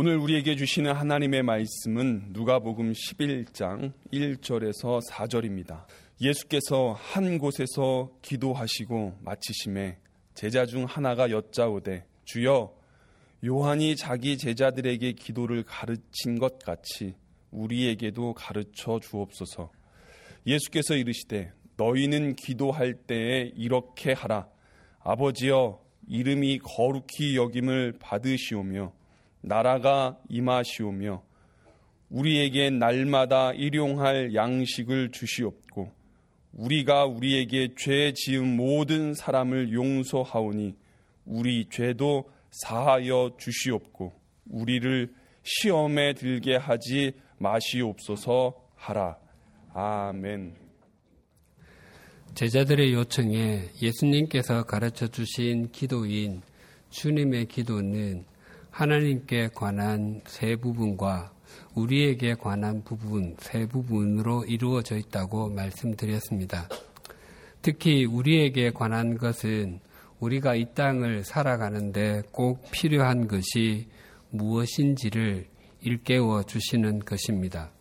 오늘 우리에게 주시는 하나님의 말씀은 누가복음 11장 1절에서 4절입니다. 예수께서 한 곳에서 기도하시고 마치심에 제자 중 하나가 여짜오되 주여 요한이 자기 제자들에게 기도를 가르친 것 같이 우리에게도 가르쳐 주옵소서. 예수께서 이르시되 너희는 기도할 때에 이렇게 하라. 아버지여 이름이 거룩히 여김을 받으시오며 나라가 임하시오며 우리에게 날마다 일용할 양식을 주시옵고 우리가 우리에게 죄 지은 모든 사람을 용서하오니 우리 죄도 사하여 주시옵고 우리를 시험에 들게 하지 마시옵소서 하라. 아멘. 제자들의 요청에 예수님께서 가르쳐 주신 기도인 주님의 기도는 하나님께 관한 세 부분과 우리에게 관한 부분 세 부분으로 이루어져 있다고 말씀드렸습니다. 특히 우리에게 관한 것은 우리가 이 땅을 살아가는데 꼭 필요한 것이 무엇인지를 일깨워 주시는 것입니다.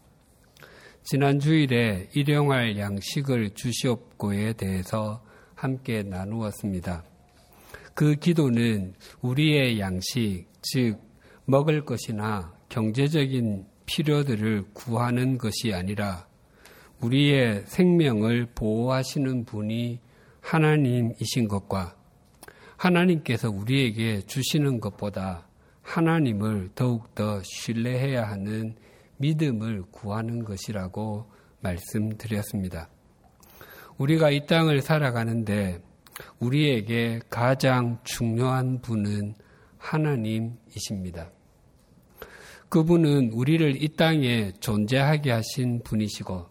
지난 주일에 일용할 양식을 주시옵고에 대해서 함께 나누었습니다. 그 기도는 우리의 양식, 즉, 먹을 것이나 경제적인 필요들을 구하는 것이 아니라 우리의 생명을 보호하시는 분이 하나님이신 것과 하나님께서 우리에게 주시는 것보다 하나님을 더욱더 신뢰해야 하는 믿음을 구하는 것이라고 말씀드렸습니다. 우리가 이 땅을 살아가는데 우리에게 가장 중요한 분은 하나님이십니다. 그분은 우리를 이 땅에 존재하게 하신 분이시고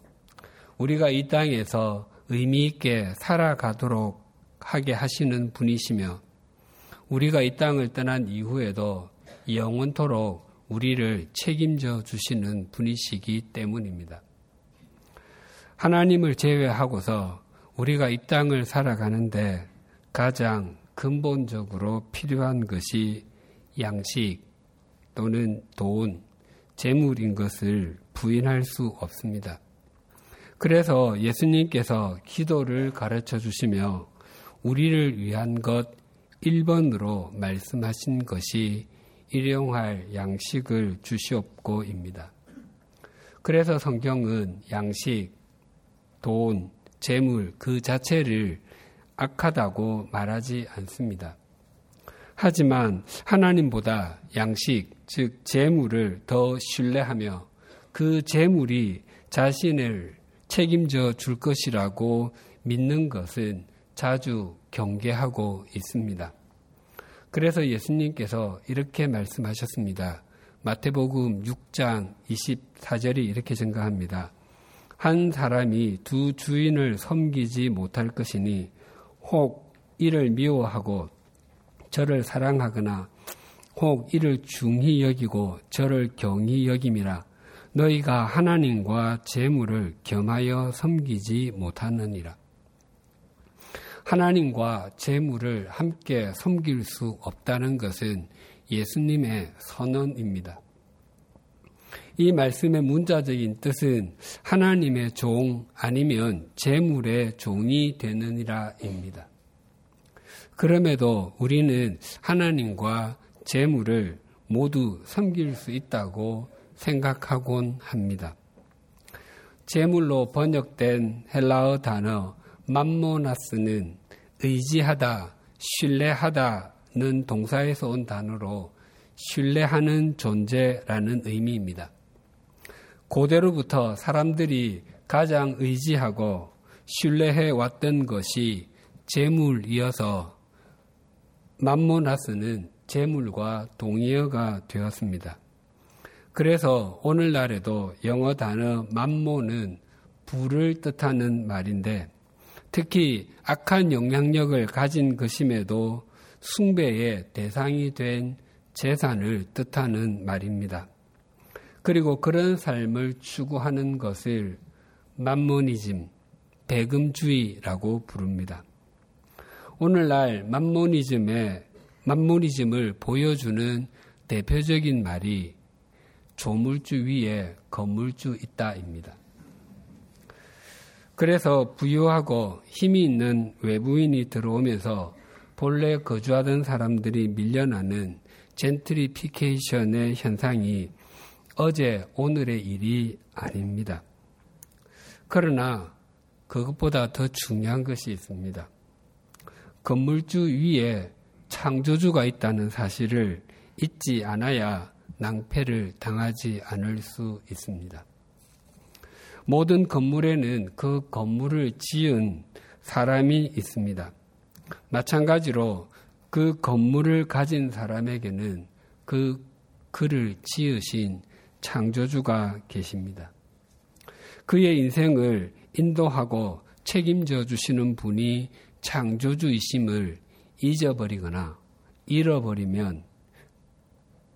우리가 이 땅에서 의미 있게 살아가도록 하게 하시는 분이시며 우리가 이 땅을 떠난 이후에도 영원토록 우리를 책임져 주시는 분이시기 때문입니다. 하나님을 제외하고서 우리가 이 땅을 살아가는데 가장 근본적으로 필요한 것이 양식 또는 돈, 재물인 것을 부인할 수 없습니다. 그래서 예수님께서 기도를 가르쳐 주시며 우리를 위한 것 1번으로 말씀하신 것이 일용할 양식을 주시옵고입니다. 그래서 성경은 양식, 돈, 재물 그 자체를 악하다고 말하지 않습니다. 하지만 하나님보다 양식, 즉 재물을 더 신뢰하며 그 재물이 자신을 책임져 줄 것이라고 믿는 것은 자주 경계하고 있습니다. 그래서 예수님께서 이렇게 말씀하셨습니다. 마태복음 6장 24절이 이렇게 증가합니다. 한 사람이 두 주인을 섬기지 못할 것이니 혹 이를 미워하고 저를 사랑하거나 혹 이를 중히 여기고 저를 경히 여김이라 너희가 하나님과 재물을 겸하여 섬기지 못하느니라. 하나님과 재물을 함께 섬길 수 없다는 것은 예수님의 선언입니다. 이 말씀의 문자적인 뜻은 하나님의 종 아니면 재물의 종이 되느니라입니다. 그럼에도 우리는 하나님과 재물을 모두 섬길 수 있다고 생각하곤 합니다. 재물로 번역된 헬라어 단어 맘모나스는 의지하다, 신뢰하다는 동사에서 온 단어로 신뢰하는 존재라는 의미입니다. 고대로부터 사람들이 가장 의지하고 신뢰해 왔던 것이 재물이어서 맘모나스는 재물과 동의어가 되었습니다. 그래서 오늘날에도 영어 단어 맘모는 부를 뜻하는 말인데 특히 악한 영향력을 가진 것임에도 숭배의 대상이 된 재산을 뜻하는 말입니다. 그리고 그런 삶을 추구하는 것을 만모니즘, 배금주의라고 부릅니다. 오늘날 만모니즘의 만모니즘을 보여주는 대표적인 말이 조물주 위에 건물주 있다입니다. 그래서 부유하고 힘이 있는 외부인이 들어오면서 본래 거주하던 사람들이 밀려나는 젠트리피케이션의 현상이 어제 오늘의 일이 아닙니다. 그러나 그것보다 더 중요한 것이 있습니다. 건물주 위에 창조주가 있다는 사실을 잊지 않아야 낭패를 당하지 않을 수 있습니다. 모든 건물에는 그 건물을 지은 사람이 있습니다. 마찬가지로 그 건물을 가진 사람에게는 그 글을 지으신 창조주가 계십니다. 그의 인생을 인도하고 책임져 주시는 분이 창조주이심을 잊어버리거나 잃어버리면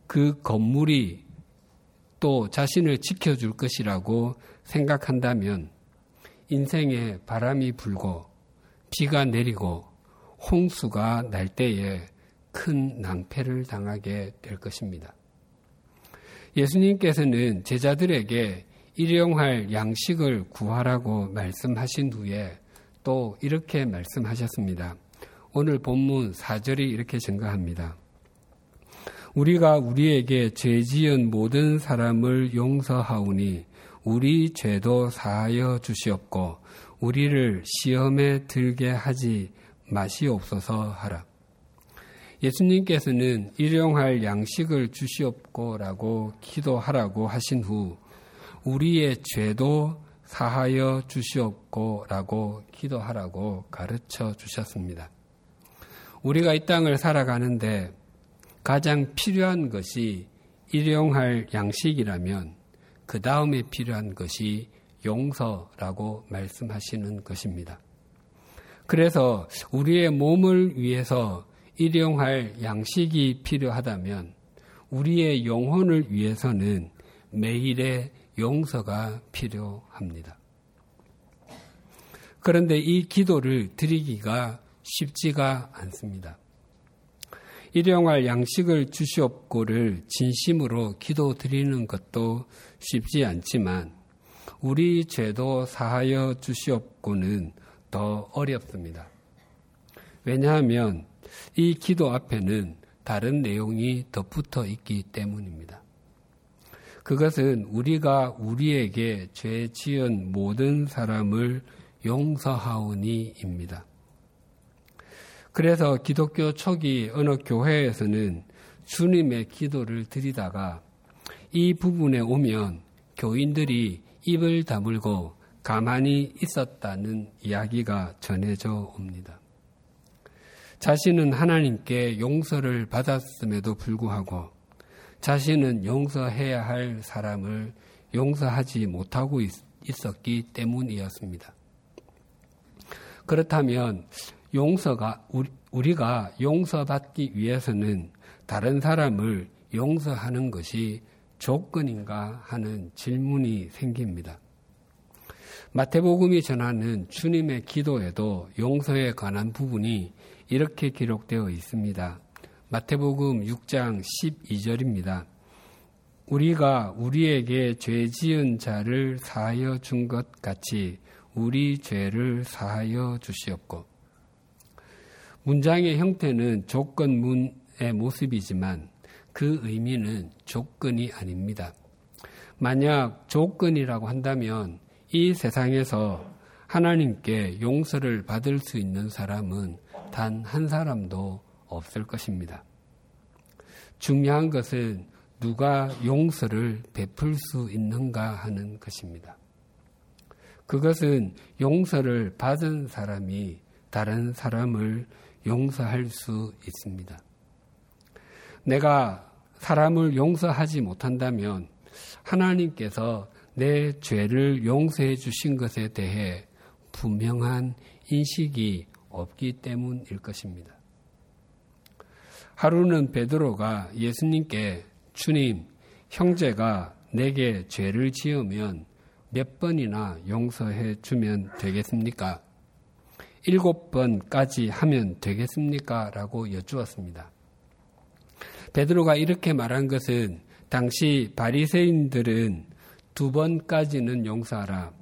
그 건물이 또 자신을 지켜줄 것이라고 생각한다면 인생에 바람이 불고 비가 내리고 홍수가 날 때에 큰 낭패를 당하게 될 것입니다. 예수님께서는 제자들에게 일용할 양식을 구하라고 말씀하신 후에 또 이렇게 말씀하셨습니다. 오늘 본문 4절이 이렇게 증가합니다. 우리가 우리에게 죄 지은 모든 사람을 용서하오니 우리 죄도 사하여 주시옵고 우리를 시험에 들게 하지 마시옵소서 하라. 예수님께서는 일용할 양식을 주시옵고라고 기도하라고 하신 후 우리의 죄도 사하여 주시옵고라고 기도하라고 가르쳐 주셨습니다. 우리가 이 땅을 살아가는데 가장 필요한 것이 일용할 양식이라면 그 다음에 필요한 것이 용서라고 말씀하시는 것입니다. 그래서 우리의 몸을 위해서 일용할 양식이 필요하다면 우리의 영혼을 위해서는 매일의 용서가 필요합니다. 그런데 이 기도를 드리기가 쉽지가 않습니다. 일용할 양식을 주시옵고를 진심으로 기도 드리는 것도 쉽지 않지만 우리 죄도 사하여 주시옵고는 더 어렵습니다. 왜냐하면 이 기도 앞에는 다른 내용이 덧붙어 있기 때문입니다. 그것은 우리가 우리에게 죄 지은 모든 사람을 용서하오니입니다. 그래서 기독교 초기 어느 교회에서는 주님의 기도를 드리다가 이 부분에 오면 교인들이 입을 다물고 가만히 있었다는 이야기가 전해져 옵니다. 자신은 하나님께 용서를 받았음에도 불구하고 자신은 용서해야 할 사람을 용서하지 못하고 있었기 때문이었습니다. 그렇다면 용서가 우리가 용서받기 위해서는 다른 사람을 용서하는 것이 조건인가 하는 질문이 생깁니다. 마태복음이 전하는 주님의 기도에도 용서에 관한 부분이 이렇게 기록되어 있습니다. 마태복음 6장 12절입니다. 우리가 우리에게 죄 지은 자를 사하여 준 것 같이 우리 죄를 사하여 주시옵고. 문장의 형태는 조건문의 모습이지만 그 의미는 조건이 아닙니다. 만약 조건이라고 한다면 이 세상에서 하나님께 용서를 받을 수 있는 사람은 단 한 사람도 없을 것입니다. 중요한 것은 누가 용서를 베풀 수 있는가 하는 것입니다. 그것은 용서를 받은 사람이 다른 사람을 용서할 수 있습니다. 내가 사람을 용서하지 못한다면 하나님께서 내 죄를 용서해 주신 것에 대해 분명한 인식이 없기 때문일 것입니다. 하루는 베드로가 예수님께 주님, 형제가 내게 죄를 지으면 몇 번이나 용서해 주면 되겠습니까? 일곱 번까지 하면 되겠습니까? 라고 여쭈었습니다. 베드로가 이렇게 말한 것은 당시 바리새인들은 두 번까지는 용서하라.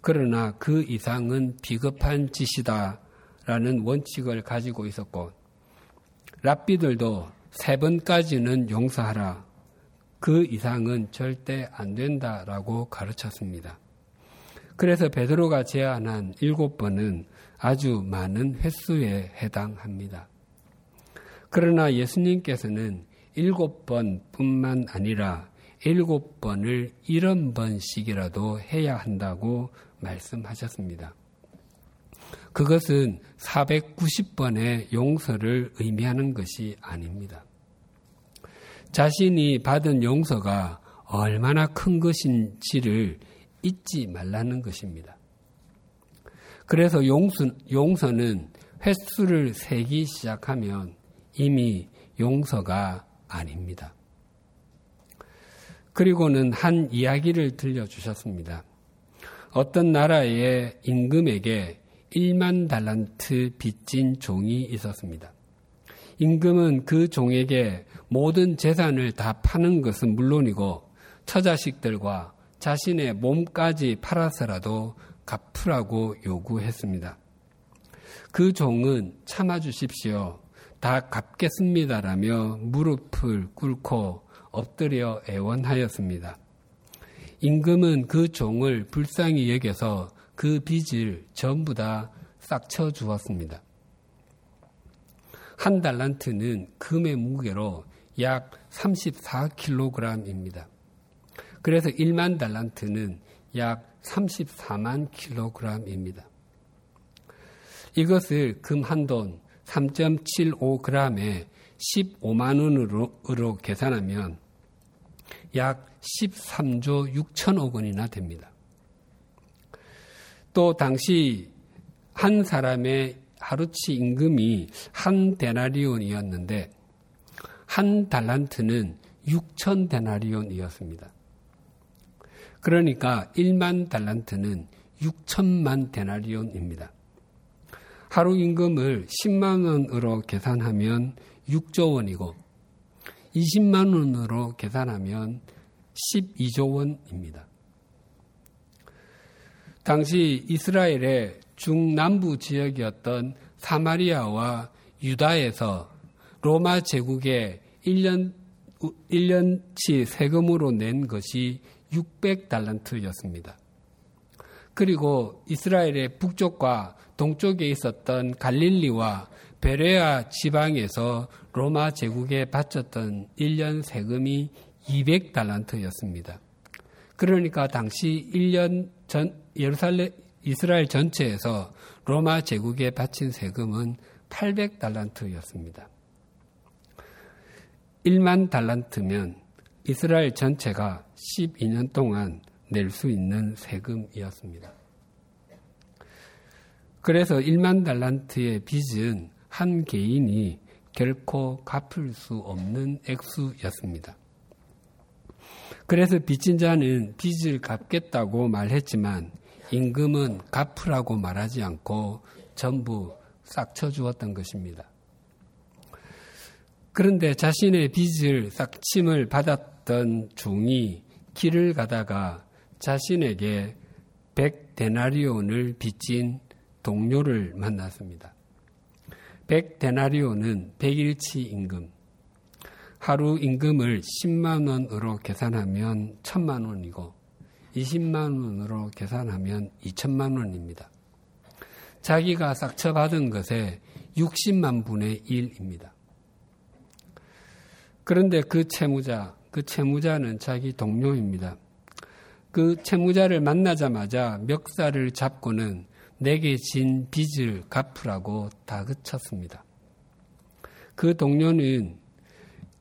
그러나 그 이상은 비겁한 짓이다 라는 원칙을 가지고 있었고 랍비들도 세 번까지는 용서하라. 그 이상은 절대 안 된다라고 가르쳤습니다. 그래서 베드로가 제안한 일곱 번은 아주 많은 횟수에 해당합니다. 그러나 예수님께서는 일곱 번뿐만 아니라 일곱 번을 일흔 번씩이라도 해야 한다고 말씀하셨습니다. 그것은 490번의 용서를 의미하는 것이 아닙니다. 자신이 받은 용서가 얼마나 큰 것인지를 잊지 말라는 것입니다. 그래서 용서, 용서는 횟수를 세기 시작하면 이미 용서가 아닙니다. 그리고는 한 이야기를 들려주셨습니다. 어떤 나라의 임금에게 1만 달란트 빚진 종이 있었습니다. 임금은 그 종에게 모든 재산을 다 파는 것은 물론이고 처자식들과 자신의 몸까지 팔아서라도 갚으라고 요구했습니다. 그 종은 참아주십시오. 다 갚겠습니다라며 무릎을 꿇고 엎드려 애원하였습니다. 임금은 그 종을 불쌍히 여겨서 그 빚을 전부 다 싹쳐 주었습니다. 한 달란트는 금의 무게로 약 34kg입니다. 그래서 1만 달란트는 약 34만 킬로그램입니다. 이것을 금 한 돈 3.75g에 15만 원으로 계산하면 약 13조 6천억 원이나 됩니다. 또 당시 한 사람의 하루치 임금이 한 데나리온이었는데 한 달란트는 6천 데나리온이었습니다. 그러니까 1만 달란트는 6천만 데나리온입니다. 하루 임금을 10만 원으로 계산하면 6조 원이고 20만 원으로 계산하면 12조 원입니다. 당시 이스라엘의 중남부 지역이었던 사마리아와 유다에서 로마 제국에 1년, 1년치 세금으로 낸 것이 600달란트였습니다. 그리고 이스라엘의 북쪽과 동쪽에 있었던 갈릴리와 베레아 지방에서 로마 제국에 바쳤던 1년 세금이 200달란트였습니다. 그러니까 당시 1년 전 예루살렘 이스라엘 전체에서 로마 제국에 바친 세금은 800달란트였습니다. 1만 달란트면 이스라엘 전체가 12년 동안 낼 수 있는 세금이었습니다. 그래서 1만 달란트의 빚은 한 개인이 결코 갚을 수 없는 액수였습니다. 그래서 빚진 자는 빚을 갚겠다고 말했지만 임금은 갚으라고 말하지 않고 전부 싹 쳐주었던 것입니다. 그런데 자신의 빚을 싹침을 받았던 종이 길을 가다가 자신에게 백 데나리온을 빚진 동료를 만났습니다. 백 데나리온은 백일치 임금. 하루 임금을 10만 원으로 계산하면 1000만 원이고 20만 원으로 계산하면 2천만 원입니다. 자기가 싹쳐받은 것의 60만 분의 1입니다. 그런데 그 채무자, 그 채무자는 자기 동료입니다. 그 채무자를 만나자마자 멱살을 잡고는 내게 진 빚을 갚으라고 다그쳤습니다. 그 동료는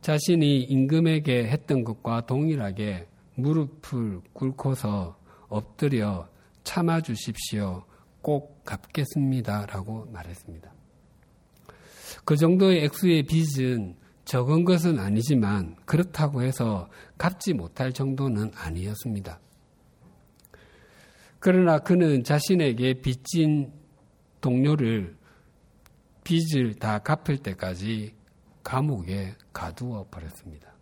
자신이 임금에게 했던 것과 동일하게 무릎을 꿇고서 엎드려 참아 주십시오. 꼭 갚겠습니다. 라고 말했습니다. 그 정도의 액수의 빚은 적은 것은 아니지만 그렇다고 해서 갚지 못할 정도는 아니었습니다. 그러나 그는 자신에게 빚진 동료를 빚을 다 갚을 때까지 감옥에 가두어 버렸습니다.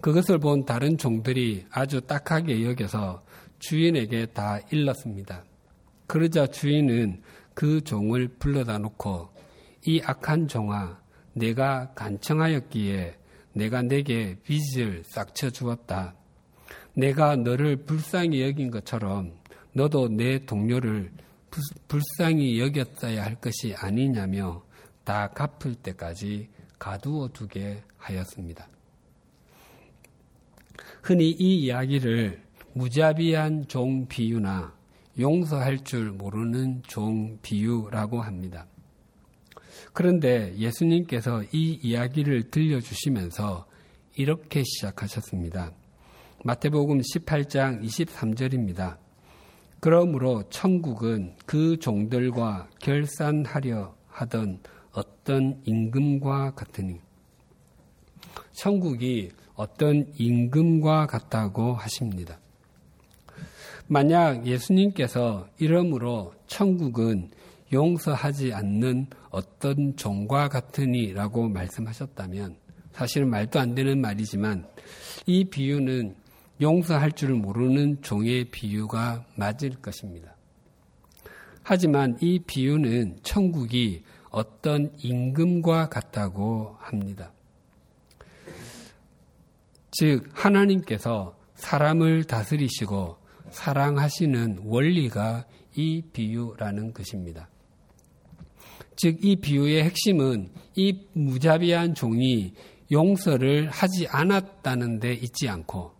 그것을 본 다른 종들이 아주 딱하게 여겨서 주인에게 다 일렀습니다. 그러자 주인은 그 종을 불러다 놓고 이 악한 종아 내가 간청하였기에 내가 내게 빚을 싹쳐 주었다. 내가 너를 불쌍히 여긴 것처럼 너도 내 동료를 불쌍히 여겼어야 할 것이 아니냐며 다 갚을 때까지 가두어 두게 하였습니다. 흔히 이 이야기를 무자비한 종 비유나 용서할 줄 모르는 종 비유라고 합니다. 그런데 예수님께서 이 이야기를 들려주시면서 이렇게 시작하셨습니다. 마태복음 18장 23절입니다. 그러므로 천국은 그 종들과 결산하려 하던 어떤 임금과 같으니 천국이 어떤 임금과 같다고 하십니다. 만약 예수님께서 이러므로 천국은 용서하지 않는 어떤 종과 같으니라고 말씀하셨다면 사실은 말도 안 되는 말이지만 이 비유는 용서할 줄 모르는 종의 비유가 맞을 것입니다. 하지만 이 비유는 천국이 어떤 임금과 같다고 합니다. 즉, 하나님께서 사람을 다스리시고 사랑하시는 원리가 이 비유라는 것입니다. 즉, 이 비유의 핵심은 이 무자비한 종이 용서를 하지 않았다는 데 있지 않고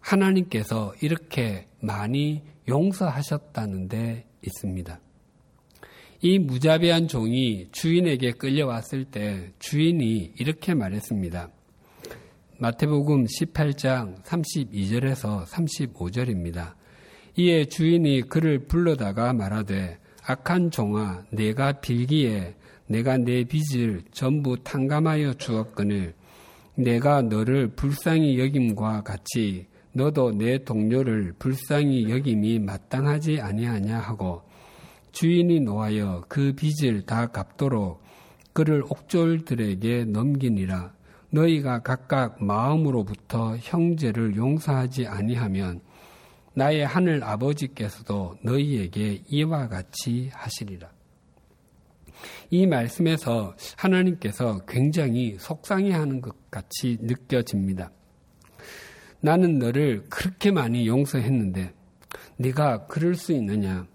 하나님께서 이렇게 많이 용서하셨다는 데 있습니다. 이 무자비한 종이 주인에게 끌려왔을 때 주인이 이렇게 말했습니다. 마태복음 18장 32절에서 35절입니다. 이에 주인이 그를 불러다가 말하되 악한 종아 내가 빌기에 내가 내 빚을 전부 탕감하여 주었거늘 내가 너를 불쌍히 여김과 같이 너도 내 동료를 불쌍히 여김이 마땅하지 아니하냐 하고 주인이 노하여 그 빚을 다 갚도록 그를 옥졸들에게 넘기니라 너희가 각각 마음으로부터 형제를 용서하지 아니하면 나의 하늘 아버지께서도 너희에게 이와 같이 하시리라. 이 말씀에서 하나님께서 굉장히 속상해 하는 것 같이 느껴집니다. 나는 너를 그렇게 많이 용서했는데 네가 그럴 수 있느냐?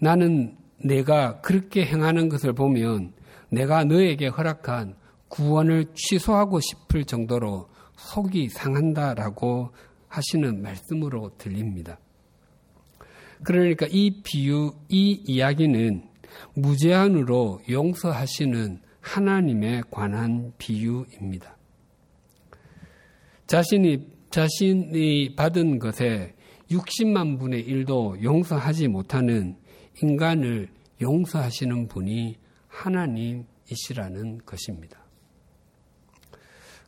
나는 내가 그렇게 행하는 것을 보면 내가 너에게 허락한 구원을 취소하고 싶을 정도로 속이 상한다라고 하시는 말씀으로 들립니다. 그러니까 이 비유, 이 이야기는 무제한으로 용서하시는 하나님에 관한 비유입니다. 자신이, 자신이 받은 것에 60만 분의 1도 용서하지 못하는 인간을 용서하시는 분이 하나님이시라는 것입니다.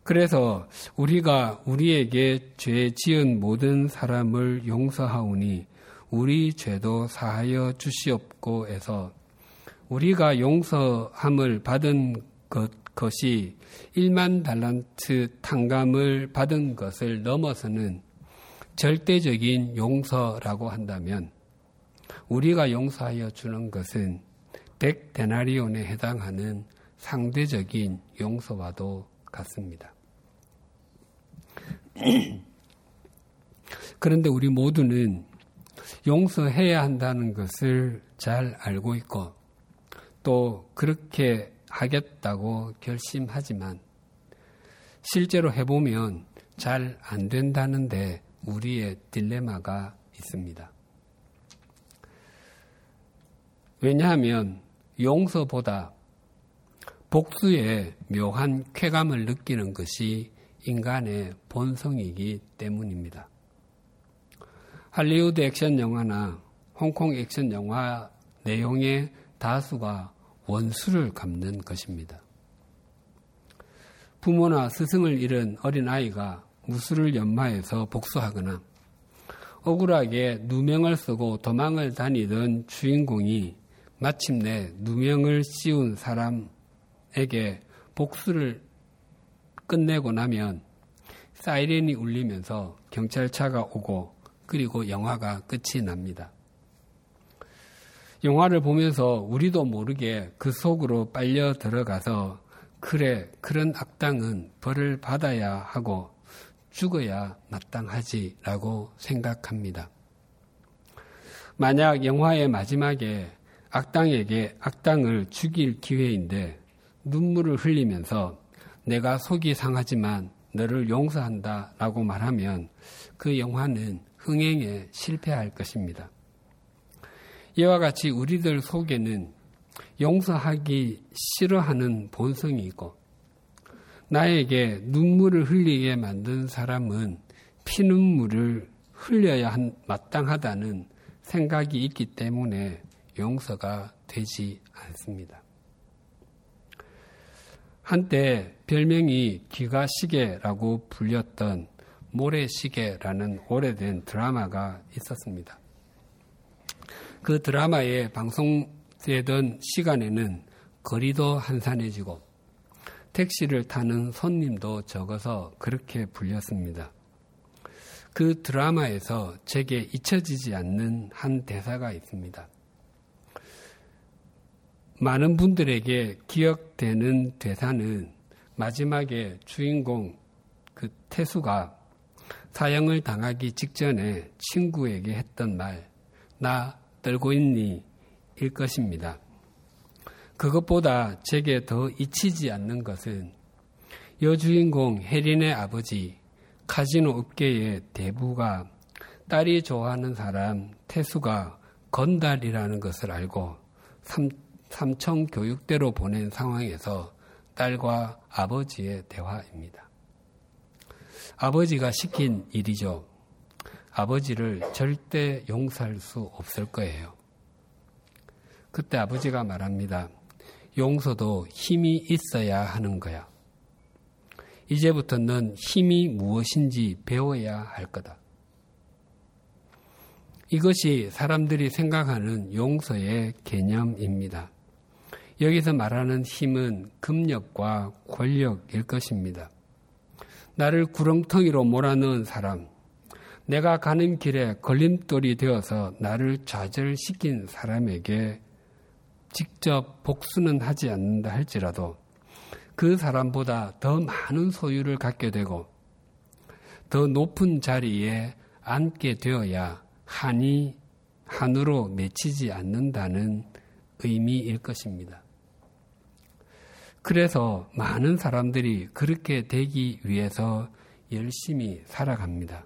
그래서 우리가 우리에게 죄 지은 모든 사람을 용서하오니 우리 죄도 사하여 주시옵고 해서 우리가 용서함을 받은 것, 것이 1만 달란트 탕감을 받은 것을 넘어서는 절대적인 용서라고 한다면 우리가 용서하여 주는 것은 100데나리온에 해당하는 상대적인 용서와도 같습니다. 그런데 우리 모두는 용서해야 한다는 것을 잘 알고 있고 또 그렇게 하겠다고 결심하지만 실제로 해보면 잘 안 된다는데 우리의 딜레마가 있습니다. 왜냐하면 용서보다 복수에 묘한 쾌감을 느끼는 것이 인간의 본성이기 때문입니다. 할리우드 액션 영화나 홍콩 액션 영화 내용의 다수가 원수를 갚는 것입니다. 부모나 스승을 잃은 어린아이가 무술을 연마해서 복수하거나 억울하게 누명을 쓰고 도망을 다니던 주인공이 마침내 누명을 씌운 사람의 용사에게 복수를 끝내고 나면 사이렌이 울리면서 경찰차가 오고 그리고 영화가 끝이 납니다. 영화를 보면서 우리도 모르게 그 속으로 빨려 들어가서 그래, 그런 악당은 벌을 받아야 하고 죽어야 마땅하지라고 생각합니다. 만약 영화의 마지막에 악당에게 악당을 죽일 기회인데 눈물을 흘리면서 내가 속이 상하지만 너를 용서한다 라고 말하면 그 영화는 흥행에 실패할 것입니다. 이와 같이 우리들 속에는 용서하기 싫어하는 본성이 있고 나에게 눈물을 흘리게 만든 사람은 피눈물을 흘려야 한, 마땅하다는 생각이 있기 때문에 용서가 되지 않습니다. 한때 별명이 기가시계라고 불렸던 모래시계라는 오래된 드라마가 있었습니다. 그 드라마에 방송되던 시간에는 거리도 한산해지고 택시를 타는 손님도 적어서 그렇게 불렸습니다. 그 드라마에서 제게 잊혀지지 않는 한 대사가 있습니다. 많은 분들에게 기억되는 대사는 마지막에 주인공 그 태수가 사형을 당하기 직전에 친구에게 했던 말, 나 떨고 있니? 일 것입니다. 그것보다 제게 더 잊히지 않는 것은 여주인공 혜린의 아버지 카지노 업계의 대부가 딸이 좋아하는 사람 태수가 건달이라는 것을 알고 삼, 삼청 교육대로 보낸 상황에서 딸과 아버지의 대화입니다. 아버지가 시킨 일이죠. 아버지를 절대 용서할 수 없을 거예요. 그때 아버지가 말합니다. 용서도 힘이 있어야 하는 거야. 이제부터 는 힘이 무엇인지 배워야 할 거다. 이것이 사람들이 생각하는 용서의 개념입니다. 여기서 말하는 힘은 금력과 권력일 것입니다. 나를 구렁텅이로 몰아넣은 사람, 내가 가는 길에 걸림돌이 되어서 나를 좌절시킨 사람에게 직접 복수는 하지 않는다 할지라도 그 사람보다 더 많은 소유를 갖게 되고 더 높은 자리에 앉게 되어야 한이 한으로 맺히지 않는다는 의미일 것입니다. 그래서 많은 사람들이 그렇게 되기 위해서 열심히 살아갑니다.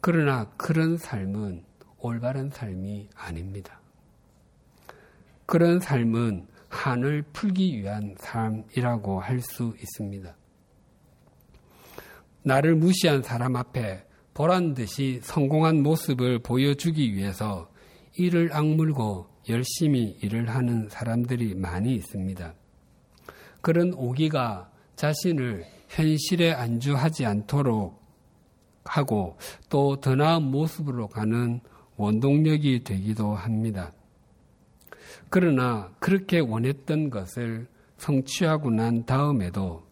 그러나 그런 삶은 올바른 삶이 아닙니다. 그런 삶은 한을 풀기 위한 삶이라고 할 수 있습니다. 나를 무시한 사람 앞에 보란 듯이 성공한 모습을 보여주기 위해서 이를 악물고 열심히 일을 하는 사람들이 많이 있습니다. 그런 오기가 자신을 현실에 안주하지 않도록 하고 또 더 나은 모습으로 가는 원동력이 되기도 합니다. 그러나 그렇게 원했던 것을 성취하고 난 다음에도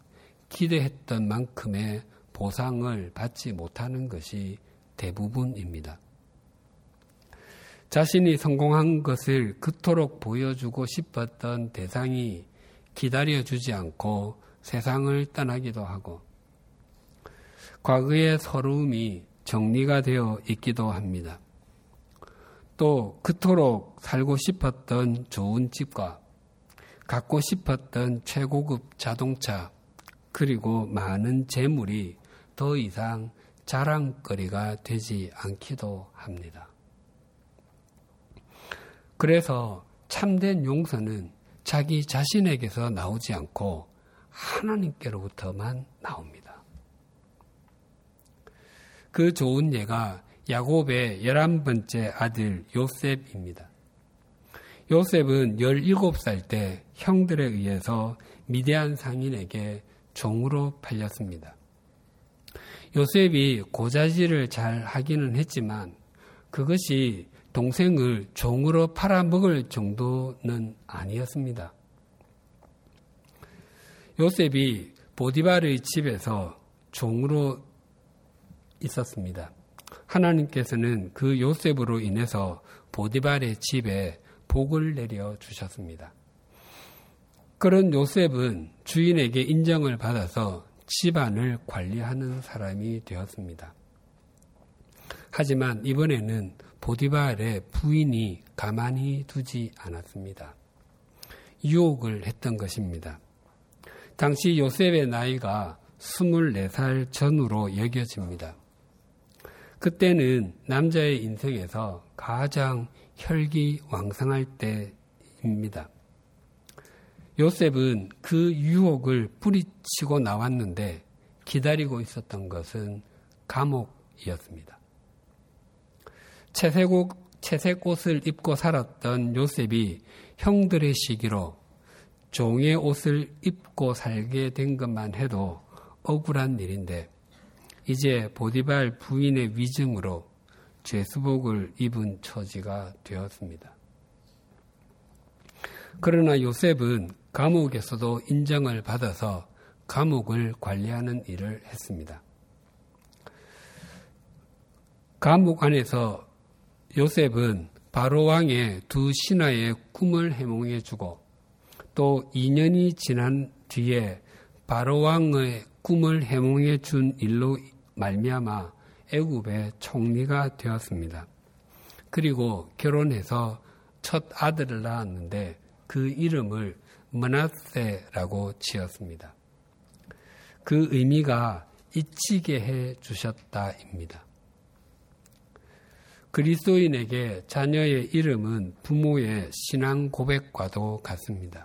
기대했던 만큼의 보상을 받지 못하는 것이 대부분입니다. 자신이 성공한 것을 그토록 보여주고 싶었던 대상이 기다려주지 않고 세상을 떠나기도 하고 과거의 서러움이 정리가 되어 있기도 합니다. 또 그토록 살고 싶었던 좋은 집과 갖고 싶었던 최고급 자동차 그리고 많은 재물이 더 이상 자랑거리가 되지 않기도 합니다. 그래서 참된 용서는 자기 자신에게서 나오지 않고 하나님께로부터만 나옵니다. 그 좋은 예가 야곱의 열한 번째 아들 요셉입니다. 요셉은 17살 때 형들에 의해서 미대한 상인에게 종으로 팔렸습니다. 요셉이 고자질을 잘 하기는 했지만 그것이 동생을 종으로 팔아먹을 정도는 아니었습니다. 요셉이 보디발의 집에서 종으로 있었습니다. 하나님께서는 그 요셉으로 인해서 보디발의 집에 복을 내려 주셨습니다. 그런 요셉은 주인에게 인정을 받아서 집안을 관리하는 사람이 되었습니다. 하지만 이번에는 보디발의 부인이 가만히 두지 않았습니다. 유혹을 했던 것입니다. 당시 요셉의 나이가 24살 전후로 여겨집니다. 그때는 남자의 인생에서 가장 혈기왕성할 때입니다. 요셉은 그 유혹을 뿌리치고 나왔는데 기다리고 있었던 것은 감옥이었습니다. 채색옷, 채색 옷을 입고 살았던 요셉이 형들의 시기로 종의 옷을 입고 살게 된 것만 해도 억울한 일인데 이제 보디발 부인의 위증으로 죄수복을 입은 처지가 되었습니다. 그러나 요셉은 감옥에서도 인정을 받아서 감옥을 관리하는 일을 했습니다. 감옥 안에서 요셉은 바로 왕의 두 신하의 꿈을 해몽해 주고 또 2년이 지난 뒤에 바로 왕의 꿈을 해몽해 준 일로 말미암아 애굽의 총리가 되었습니다. 그리고 결혼해서 첫 아들을 낳았는데 그 이름을 머나세라고 지었습니다. 그 의미가 잊히게 해 주셨다입니다. 그리스도인에게 자녀의 이름은 부모의 신앙 고백과도 같습니다.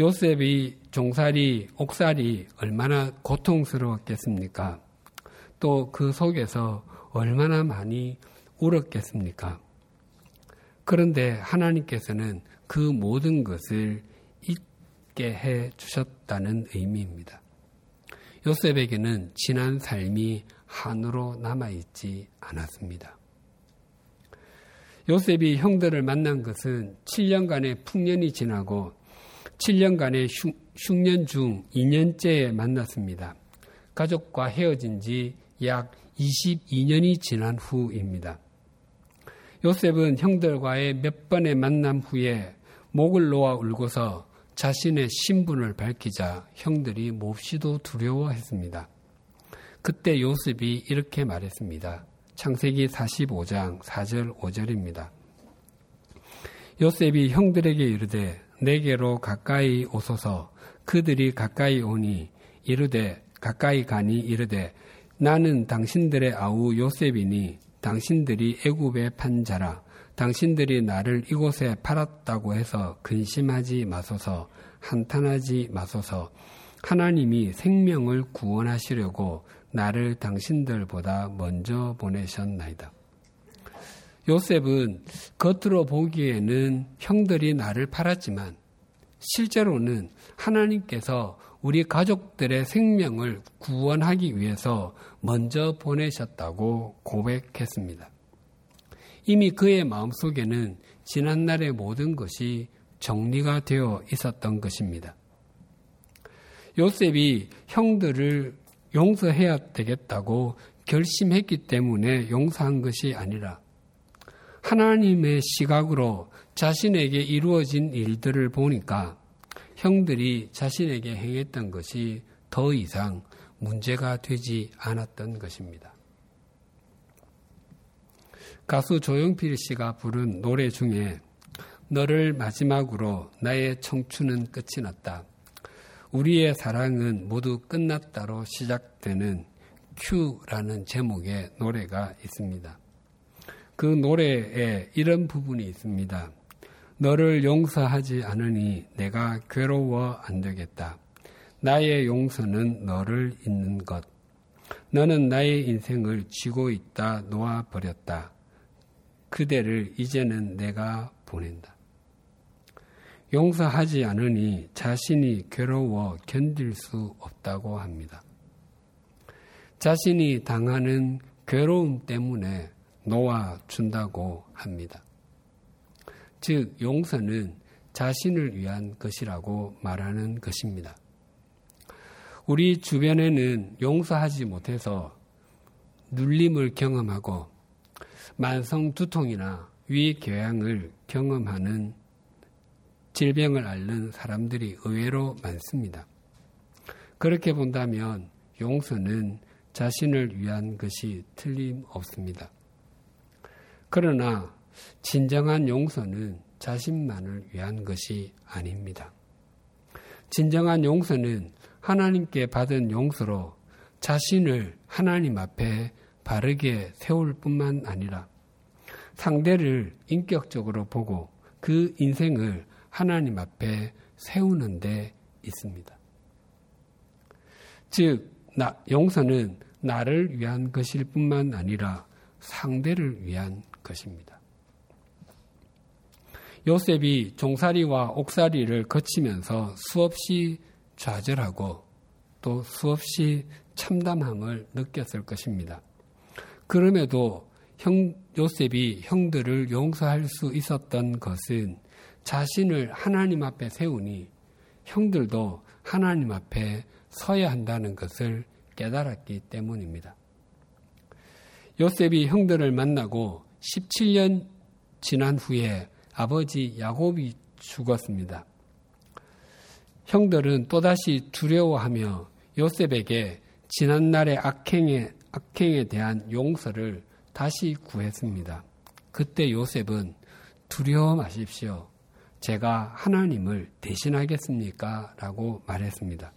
요셉이 종살이, 옥살이 얼마나 고통스러웠겠습니까? 또 그 속에서 얼마나 많이 울었겠습니까? 그런데 하나님께서는 그 모든 것을 잊게 해 주셨다는 의미입니다. 요셉에게는 지난 삶이 한으로 남아있지 않았습니다. 요셉이 형들을 만난 것은 7년간의 풍년이 지나고 7년간의 흉년 중 2년째에 만났습니다. 가족과 헤어진 지 약 22년이 지난 후입니다. 요셉은 형들과의 몇 번의 만남 후에 목을 놓아 울고서 자신의 신분을 밝히자 형들이 몹시도 두려워했습니다. 그때 요셉이 이렇게 말했습니다. 창세기 45장 4절 5절입니다. 요셉이 형들에게 이르되 내게로 가까이 오소서 그들이 가까이 오니 이르되 가까이 가니 이르되 나는 당신들의 아우 요셉이니 당신들이 애굽의 판자라 당신들이 나를 이곳에 팔았다고 해서 근심하지 마소서 한탄하지 마소서 하나님이 생명을 구원하시려고 나를 당신들보다 먼저 보내셨나이다. 요셉은 겉으로 보기에는 형들이 나를 팔았지만 실제로는 하나님께서 우리 가족들의 생명을 구원하기 위해서 먼저 보내셨다고 고백했습니다. 이미 그의 마음속에는 지난날의 모든 것이 정리가 되어 있었던 것입니다. 요셉이 형들을 용서해야 되겠다고 결심했기 때문에 용서한 것이 아니라 하나님의 시각으로 자신에게 이루어진 일들을 보니까 형들이 자신에게 행했던 것이 더 이상 문제가 되지 않았던 것입니다. 가수 조용필 씨가 부른 노래 중에 너를 마지막으로 나의 청춘은 끝이 났다. 우리의 사랑은 모두 끝났다로 시작되는 큐라는 제목의 노래가 있습니다. 그 노래에 이런 부분이 있습니다. 너를 용서하지 않으니 내가 괴로워 안 되겠다. 나의 용서는 너를 잊는 것. 너는 나의 인생을 쥐고 있다 놓아버렸다. 그대를 이제는 내가 보낸다. 용서하지 않으니 자신이 괴로워 견딜 수 없다고 합니다. 자신이 당하는 괴로움 때문에 놓아준다고 합니다. 즉, 용서는 자신을 위한 것이라고 말하는 것입니다. 우리 주변에는 용서하지 못해서 눌림을 경험하고 만성 두통이나 위 교양을 경험하는 질병을 앓는 사람들이 의외로 많습니다. 그렇게 본다면 용서는 자신을 위한 것이 틀림없습니다. 그러나 진정한 용서는 자신만을 위한 것이 아닙니다. 진정한 용서는 하나님께 받은 용서로 자신을 하나님 앞에 바르게 세울 뿐만 아니라 상대를 인격적으로 보고 그 인생을 하나님 앞에 세우는 데 있습니다. 즉, 나, 용서는 나를 위한 것일 뿐만 아니라 상대를 위한 것입니다. 요셉이 종살이와 옥살이를 거치면서 수없이 좌절하고 또 수없이 참담함을 느꼈을 것입니다. 그럼에도 형, 요셉이 형들을 용서할 수 있었던 것은 자신을 하나님 앞에 세우니 형들도 하나님 앞에 서야 한다는 것을 깨달았기 때문입니다. 요셉이 형들을 만나고 17년 지난 후에 아버지 야곱이 죽었습니다. 형들은 또다시 두려워하며 요셉에게 지난날의 악행에, 악행에 대한 용서를 다시 구했습니다. 그때 요셉은 두려워 마십시오. 제가 하나님을 대신하겠습니까? 라고 말했습니다.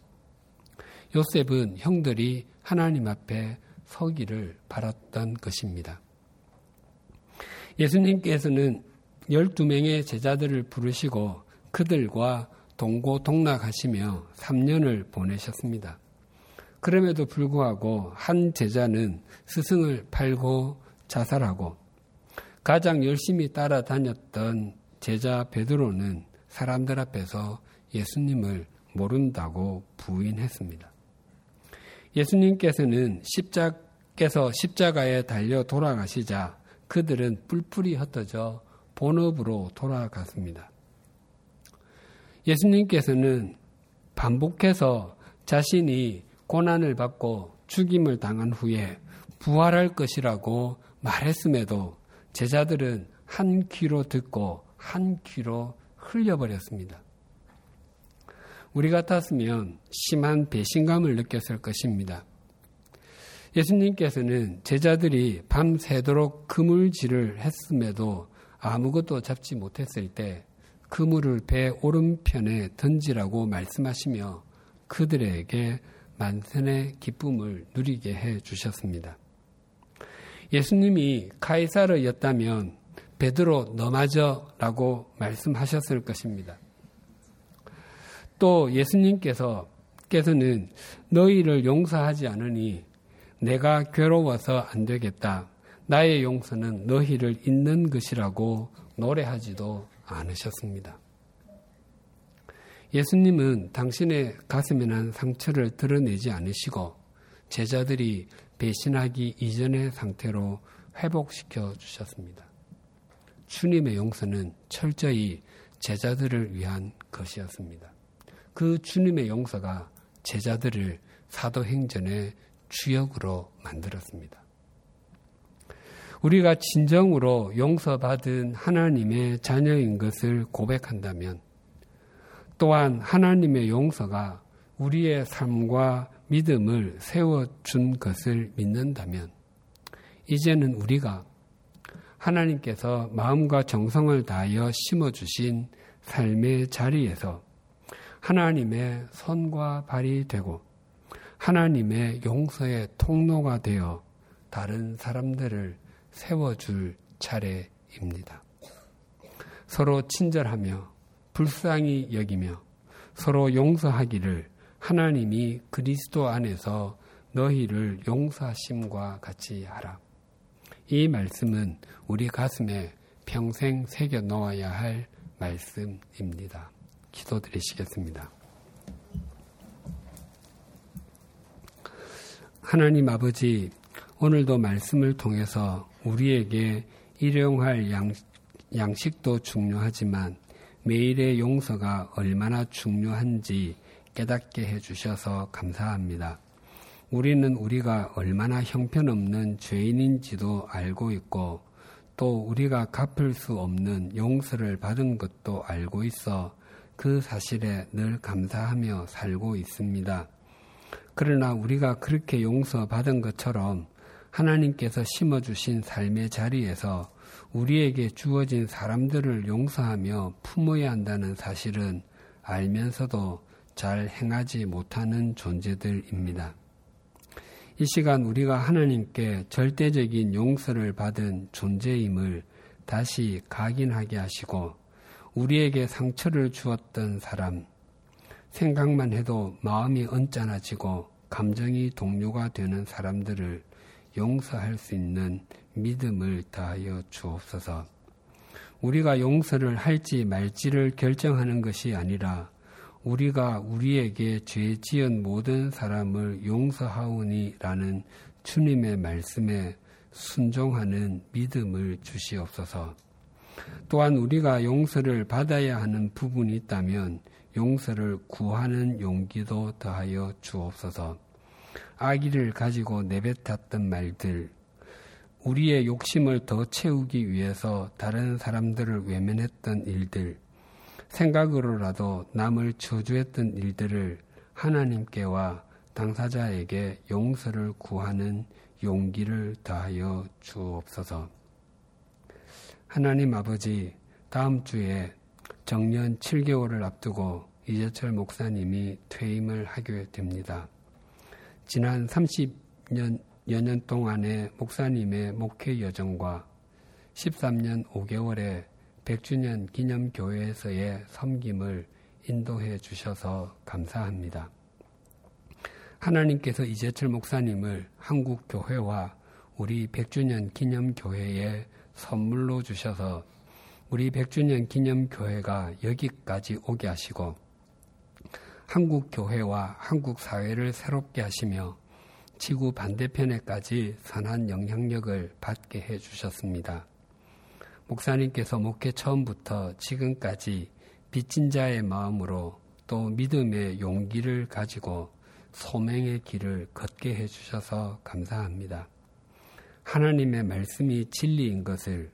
요셉은 형들이 하나님 앞에 서기를 바랐던 것입니다. 예수님께서는 12명의 제자들을 부르시고 그들과 동고동락하시며 3년을 보내셨습니다. 그럼에도 불구하고 한 제자는 스승을 팔고 자살하고 가장 열심히 따라다녔던 제자 베드로는 사람들 앞에서 예수님을 모른다고 부인했습니다. 예수님께서는 십자께서 십자가에 달려 돌아가시자 그들은 뿔뿔이 흩어져 본업으로 돌아갔습니다. 예수님께서는 반복해서 자신이 고난을 받고 죽임을 당한 후에 부활할 것이라고 말했음에도 제자들은 한 귀로 듣고 한 귀로 흘려버렸습니다. 우리 같았으면 심한 배신감을 느꼈을 것입니다. 예수님께서는 제자들이 밤새도록 그물질을 했음에도 아무것도 잡지 못했을 때 그물을 배 오른편에 던지라고 말씀하시며 그들에게 만선의 기쁨을 누리게 해 주셨습니다. 예수님이 카이사르였다면 베드로 너마저라고 말씀하셨을 것입니다. 또 예수님께서 께서는 너희를 용서하지 않으니 내가 괴로워서 안 되겠다. 나의 용서는 너희를 잇는 것이라고 노래하지도 않으셨습니다. 예수님은 당신의 가슴에 난 상처를 드러내지 않으시고 제자들이 배신하기 이전의 상태로 회복시켜 주셨습니다. 주님의 용서는 철저히 제자들을 위한 것이었습니다. 그 주님의 용서가 제자들을 사도행전의 주역으로 만들었습니다. 우리가 진정으로 용서받은 하나님의 자녀인 것을 고백한다면 또한 하나님의 용서가 우리의 삶과 믿음을 세워준 것을 믿는다면 이제는 우리가 하나님께서 마음과 정성을 다하여 심어주신 삶의 자리에서 하나님의 손과 발이 되고 하나님의 용서의 통로가 되어 다른 사람들을 세워줄 차례입니다. 서로 친절하며 불쌍히 여기며 서로 용서하기를 하나님이 그리스도 안에서 너희를 용서하심과 같이 하라. 이 말씀은 우리 가슴에 평생 새겨 넣어야 할 말씀입니다. 기도드리시겠습니다. 하나님 아버지, 오늘도 말씀을 통해서 우리에게 일용할 양, 양식도 중요하지만 매일의 용서가 얼마나 중요한지 깨닫게 해주셔서 감사합니다. 우리는 우리가 얼마나 형편없는 죄인인지도 알고 있고 또 우리가 갚을 수 없는 용서를 받은 것도 알고 있어 그 사실에 늘 감사하며 살고 있습니다. 그러나 우리가 그렇게 용서받은 것처럼 하나님께서 심어주신 삶의 자리에서 우리에게 주어진 사람들을 용서하며 품어야 한다는 사실은 알면서도 잘 행하지 못하는 존재들입니다. 이 시간 우리가 하나님께 절대적인 용서를 받은 존재임을 다시 각인하게 하시고 우리에게 상처를 주었던 사람, 생각만 해도 마음이 언짢아지고 감정이 동료가 되는 사람들을 용서할 수 있는 믿음을 다하여 주옵소서. 우리가 용서를 할지 말지를 결정하는 것이 아니라 우리가 우리에게 죄 지은 모든 사람을 용서하오니라는 주님의 말씀에 순종하는 믿음을 주시옵소서. 또한 우리가 용서를 받아야 하는 부분이 있다면 용서를 구하는 용기도 더하여 주옵소서. 아기를 가지고 내뱉었던 말들, 우리의 욕심을 더 채우기 위해서 다른 사람들을 외면했던 일들, 생각으로라도 남을 저주했던 일들을 하나님께와 당사자에게 용서를 구하는 용기를 다하여 주옵소서. 하나님 아버지, 다음 주에 정년 7개월을 앞두고 이재철 목사님이 퇴임을 하게 됩니다. 지난 30년 여년 동안의 목사님의 목회 여정과 13년 5개월의 100주년 기념교회에서의 섬김을 인도해 주셔서 감사합니다. 하나님께서 이재철 목사님을 한국 교회와 우리 100주년 기념교회에 선물로 주셔서 우리 100주년 기념교회가 여기까지 오게 하시고 한국 교회와 한국 사회를 새롭게 하시며 지구 반대편에까지 선한 영향력을 받게 해 주셨습니다. 목사님께서 목회 처음부터 지금까지 빚진 자의 마음으로 또 믿음의 용기를 가지고 소명의 길을 걷게 해 주셔서 감사합니다. 하나님의 말씀이 진리인 것을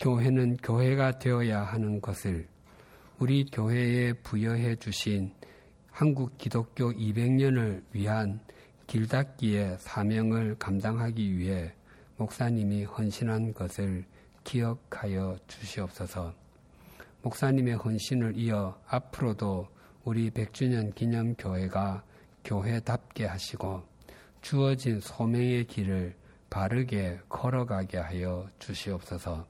교회는 교회가 되어야 하는 것을 우리 교회에 부여해 주신 한국 기독교 200년을 위한 길닫기의 사명을 감당하기 위해 목사님이 헌신한 것을 기억하여 주시옵소서. 목사님의 헌신을 이어 앞으로도 우리 100주년 기념 교회가 교회답게 하시고 주어진 소명의 길을 바르게 걸어가게 하여 주시옵소서.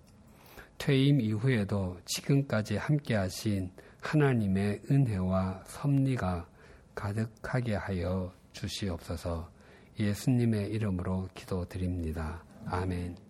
퇴임 이후에도 지금까지 함께 하신 하나님의 은혜와 섭리가 가득하게 하여 주시옵소서. 예수님의 이름으로 기도드립니다. 아멘.